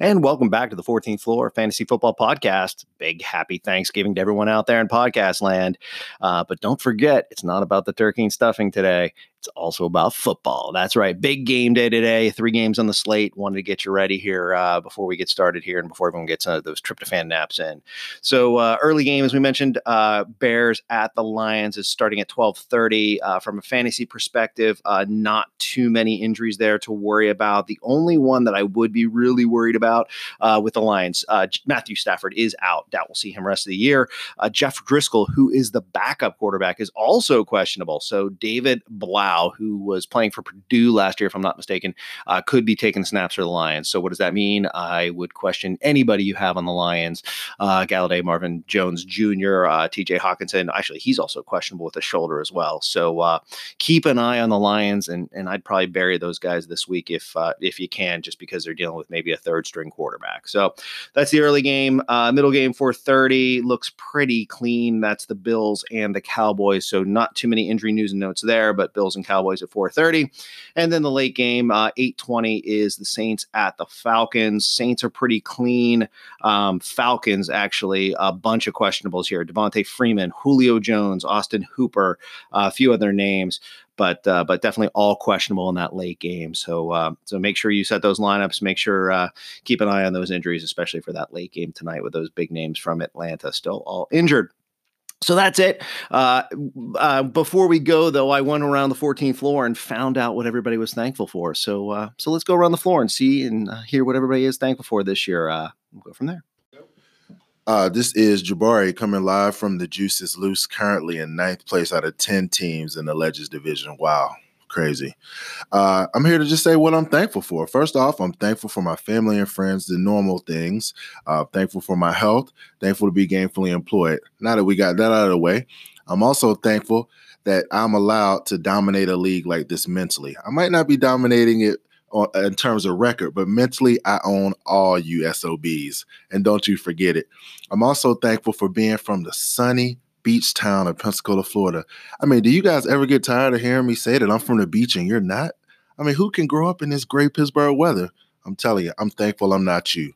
And welcome back to the 14th Floor Fantasy Football Podcast. Big happy Thanksgiving to everyone out there in podcast land. Uh, but don't forget, it's not about the turkey and stuffing today. It's also about football. That's right. Big game day today. Three games on the slate. Wanted to get you ready here uh, before we get started here and before everyone gets uh, those tryptophan naps in. So uh, early game, as we mentioned, uh, Bears at the Lions is starting at 1230. Uh, from a fantasy perspective, uh, not too many injuries there to worry about. The only one that I would be really worried about with the Lions, Matthew Stafford is out. Doubt we'll see him rest of the year. Jeff Driskel, who is the backup quarterback, is also questionable. So David Blough who was playing for Purdue last year, if I'm not mistaken, uh, could be taking snaps for the Lions. So what does that mean? I would question anybody you have on the Lions. Uh, Golladay, Marvin Jones Jr., uh, T.J. Hockenson. Actually, he's also questionable with a shoulder as well. So uh, keep an eye on the Lions, and and I'd probably bury those guys this week if uh, if you can, just because they're dealing with maybe a third string quarterback. So that's the early game. Uh, middle game 4:30 looks pretty clean. That's the Bills and the Cowboys. So not too many injury news and notes there, but Bills and Cowboys at 4:30, and then the late game uh, 8:20 is the Saints at the Falcons. Saints are pretty clean. Um, Falcons actually a bunch of questionables here: Devonta Freeman, Julio Jones, Austin Hooper, uh, a few other names but uh, but definitely all questionable in that late game. So uh, so make sure you set those lineups. Make sure uh, keep an eye on those injuries, especially for that late game tonight with those big names from Atlanta still all injured. So that's it. Uh, uh, before we go, though, I went around the 14th floor and found out what everybody was thankful for. So, uh, so let's go around the floor and see and uh, hear what everybody is thankful for this year. Uh, we'll go from there. Uh, this is Jabari coming live from the Juices Loose, currently in ninth place out of 10 teams in the Legends division. Wow crazy. Uh, I'm here to just say what I'm thankful for. First off, I'm thankful for my family and friends, the normal things. Uh, thankful for my health. Thankful to be gainfully employed. Now that we got that out of the way, I'm also thankful that I'm allowed to dominate a league like this mentally. I might not be dominating it in terms of record, but mentally, I own all you SOBs. And don't you forget it. I'm also thankful for being from the sunny, beach town of Pensacola, Florida. I mean, do you guys ever get tired of hearing me say that I'm from the beach and you're not? I mean, who can grow up in this great Pittsburgh weather? I'm telling you, I'm thankful I'm not you.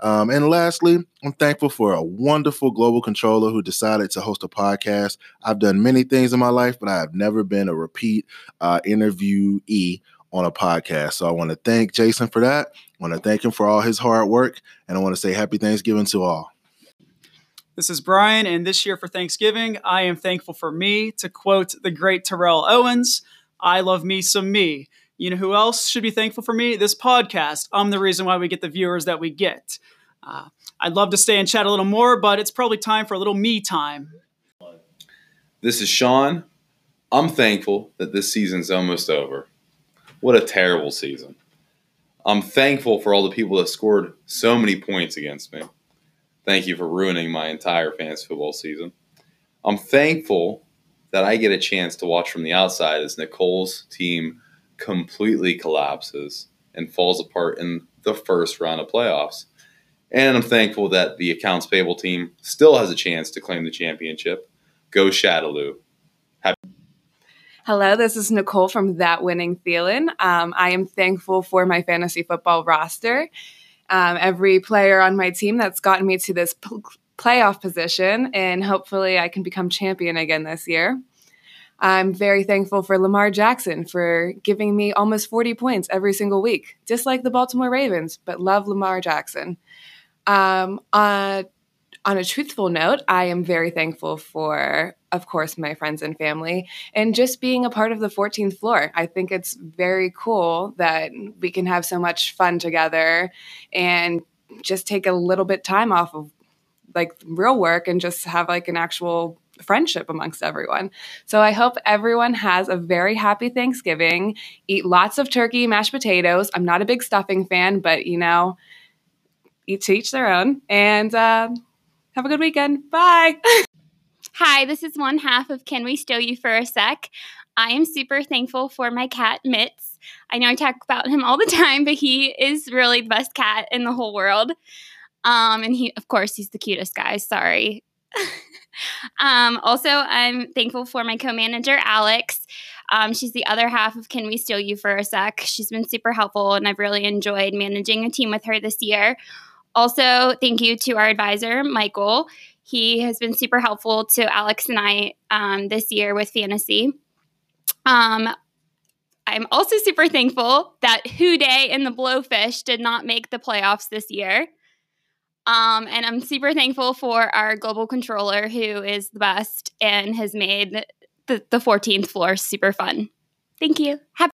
Um, and lastly, I'm thankful for a wonderful global controller who decided to host a podcast. I've done many things in my life, but I have never been a repeat uh, interviewee on a podcast. So I want to thank Jason for that. I want to thank him for all his hard work. And I want to say happy Thanksgiving to all. This is Brian, and this year for Thanksgiving, I am thankful for me. To quote the great Terrell Owens, I love me some me. You know who else should be thankful for me? This podcast. I'm the reason why we get the viewers that we get. Uh, I'd love to stay and chat a little more, but it's probably time for a little me time. This is Sean. I'm thankful that this season's almost over. What a terrible season. I'm thankful for all the people that scored so many points against me. Thank you for ruining my entire fantasy football season. I'm thankful that I get a chance to watch from the outside as Nicole's team completely collapses and falls apart in the first round of playoffs. And I'm thankful that the accounts payable team still has a chance to claim the championship. Go Shadaloo. Hello, this is Nicole from That Winning Feeling. Um, I am thankful for my fantasy football roster um, every player on my team that's gotten me to this p- playoff position, and hopefully I can become champion again this year. I'm very thankful for Lamar Jackson for giving me almost 40 points every single week, just like the Baltimore Ravens, but love Lamar Jackson. Um, uh, on a truthful note, I am very thankful for, of course, my friends and family and just being a part of the 14th floor. I think it's very cool that we can have so much fun together and just take a little bit time off of like real work and just have like an actual friendship amongst everyone. So I hope everyone has a very happy Thanksgiving. Eat lots of turkey, mashed potatoes. I'm not a big stuffing fan, but you know, each to each their own. And uh, have a good weekend. Bye. Hi, this is one half of Can We Steal You for a Sec? I am super thankful for my cat, Mitz. I know I talk about him all the time, but he is really the best cat in the whole world. Um, and he, of course, he's the cutest guy. Sorry. um, also, I'm thankful for my co manager, Alex. Um, she's the other half of Can We Steal You for a Sec? She's been super helpful, and I've really enjoyed managing a team with her this year. Also, thank you to our advisor, Michael. He has been super helpful to Alex and I um, this year with fantasy. Um, I'm also super thankful that Who Dey and the Blowfish did not make the playoffs this year. Um, and I'm super thankful for our global controller who is the best and has made the, the 14th floor super fun. Thank you. Happy-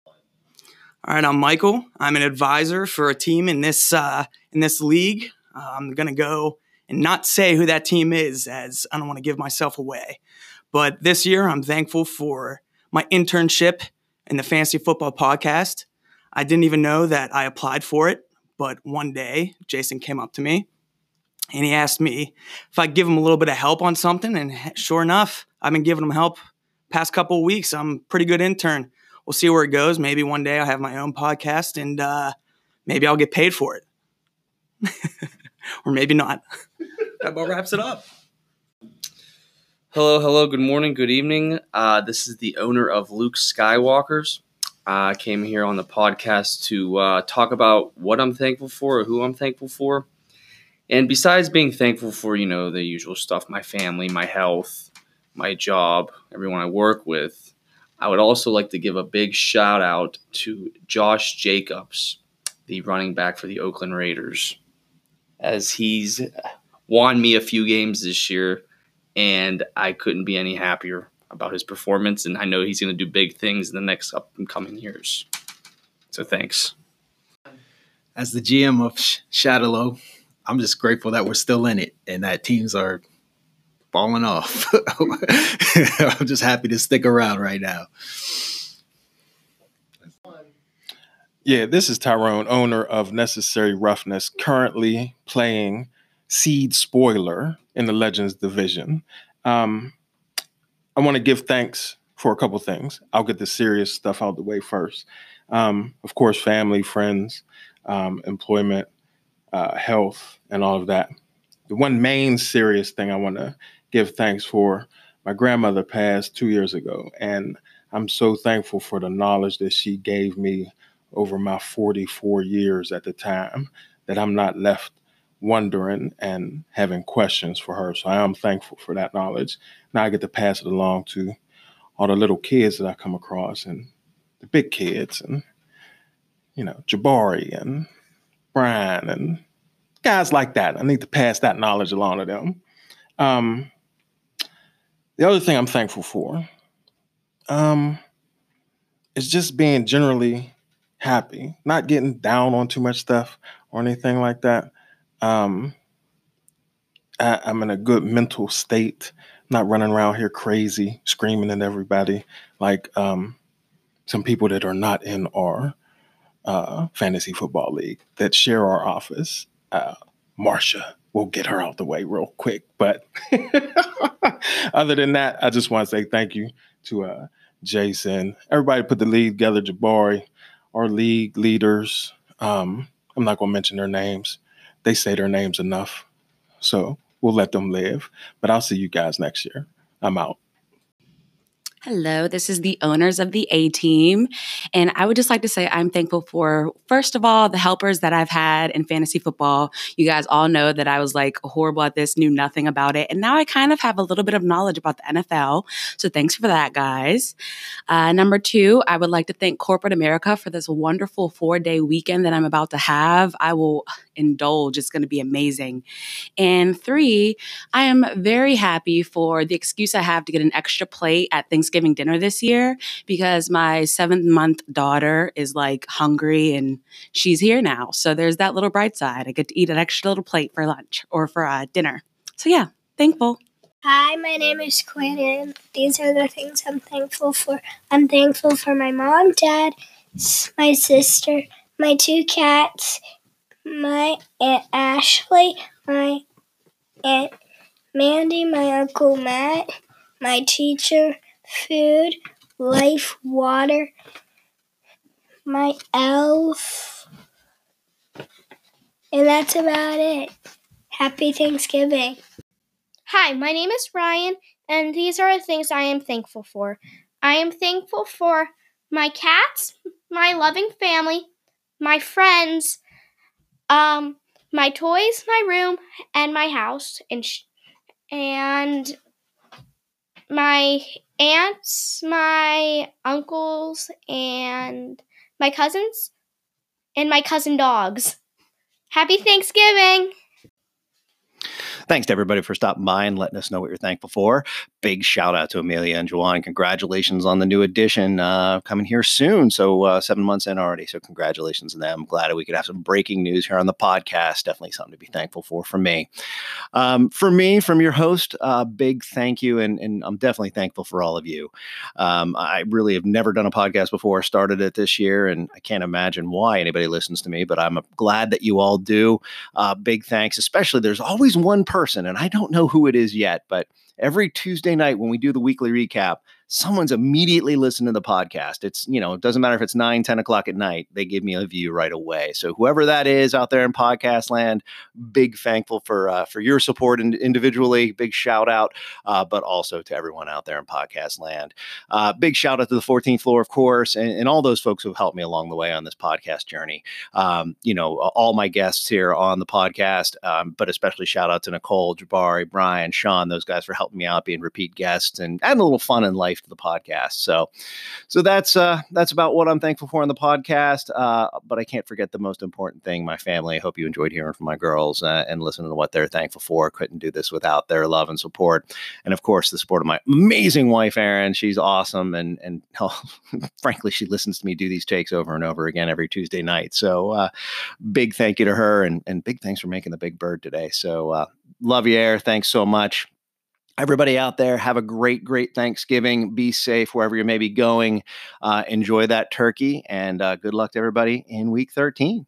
All right, I'm Michael. I'm an advisor for a team in this uh, in this league. Uh, I'm gonna go and not say who that team is, as I don't want to give myself away. But this year, I'm thankful for my internship in the Fantasy Football Podcast. I didn't even know that I applied for it, but one day Jason came up to me and he asked me if I'd give him a little bit of help on something. And sure enough, I've been giving him help past couple weeks. I'm a pretty good intern. We'll see where it goes. Maybe one day I'll have my own podcast and uh, maybe I'll get paid for it. or maybe not. that about wraps it up. Hello, hello, good morning, good evening. Uh, this is the owner of Luke Skywalkers. I uh, came here on the podcast to uh, talk about what I'm thankful for or who I'm thankful for. And besides being thankful for, you know, the usual stuff, my family, my health, my job, everyone I work with, I would also like to give a big shout out to Josh Jacobs, the running back for the Oakland Raiders, as he's won me a few games this year, and I couldn't be any happier about his performance. And I know he's going to do big things in the next upcoming years. So thanks. As the GM of Shadowlow, I'm just grateful that we're still in it and that teams are falling off. I'm just happy to stick around right now. Yeah, this is Tyrone, owner of Necessary Roughness, currently playing Seed Spoiler in the Legends division. Um, I want to give thanks for a couple things. I'll get the serious stuff out the way first. Um, of course, family, friends, um, employment, uh, health, and all of that. The one main serious thing I want to give thanks for my grandmother passed two years ago, and I'm so thankful for the knowledge that she gave me over my 44 years at the time that I'm not left wondering and having questions for her. So I am thankful for that knowledge. Now I get to pass it along to all the little kids that I come across and the big kids and, you know, Jabari and Brian and guys like that. I need to pass that knowledge along to them. Um, the other thing I'm thankful for um, is just being generally happy, not getting down on too much stuff or anything like that. Um, I, I'm in a good mental state, not running around here crazy, screaming at everybody like um, some people that are not in our uh, fantasy football league that share our office. Uh, Marsha, we'll get her out the way real quick. But other than that, I just want to say thank you to uh, Jason. Everybody put the league together, Jabari, our league leaders. Um, I'm not going to mention their names. They say their names enough. So we'll let them live. But I'll see you guys next year. I'm out. Hello, this is the owners of the A team. And I would just like to say I'm thankful for, first of all, the helpers that I've had in fantasy football. You guys all know that I was like horrible at this, knew nothing about it. And now I kind of have a little bit of knowledge about the NFL. So thanks for that, guys. Uh, number two, I would like to thank corporate America for this wonderful four day weekend that I'm about to have. I will indulge. It's going to be amazing. And three, I am very happy for the excuse I have to get an extra plate at Thanksgiving dinner this year because my seventh month daughter is like hungry and she's here now. So there's that little bright side. I get to eat an extra little plate for lunch or for uh, dinner. So yeah, thankful. Hi, my name is Quinn, and these are the things I'm thankful for. I'm thankful for my mom, dad, my sister, my two cats, my Aunt Ashley, my Aunt Mandy, my Uncle Matt, my teacher, food, life, water, my elf, and that's about it. Happy Thanksgiving. Hi, my name is Ryan, and these are the things I am thankful for. I am thankful for my cats, my loving family, my friends, um, my toys, my room, and my house, and sh- and my aunts, my uncles, and my cousins, and my cousin dogs. Happy Thanksgiving! Thanks to everybody for stopping by and letting us know what you're thankful for. Big shout out to Amelia and Juwan. Congratulations on the new edition uh, coming here soon. So, uh, seven months in already. So, congratulations to them. Glad we could have some breaking news here on the podcast. Definitely something to be thankful for from me. Um, for me, from your host, uh, big thank you. And, and I'm definitely thankful for all of you. Um, I really have never done a podcast before, started it this year, and I can't imagine why anybody listens to me, but I'm glad that you all do. Uh, big thanks, especially there's always one person, and I don't know who it is yet, but every Tuesday night when we do the weekly recap, someone's immediately listening to the podcast. It's, you know, it doesn't matter if it's 9, 10 o'clock at night, they give me a view right away. So whoever that is out there in podcast land, big thankful for uh, for your support and individually, big shout out, uh, but also to everyone out there in podcast land. Uh, big shout out to the 14th floor, of course, and, and all those folks who've helped me along the way on this podcast journey. Um, you know, all my guests here on the podcast, um, but especially shout out to Nicole, Jabari, Brian, Sean, those guys for helping me out, being repeat guests and adding a little fun in life to the podcast. So, so that's uh, that's about what I'm thankful for on the podcast. Uh, but I can't forget the most important thing: my family. I hope you enjoyed hearing from my girls uh, and listening to what they're thankful for. Couldn't do this without their love and support, and of course the support of my amazing wife, Erin. She's awesome, and and oh, frankly, she listens to me do these takes over and over again every Tuesday night. So, uh, big thank you to her, and and big thanks for making the big bird today. So, uh, love you, Air. Thanks so much. Everybody out there, have a great, great Thanksgiving. Be safe wherever you may be going. Uh, enjoy that turkey, and uh, good luck to everybody in week 13.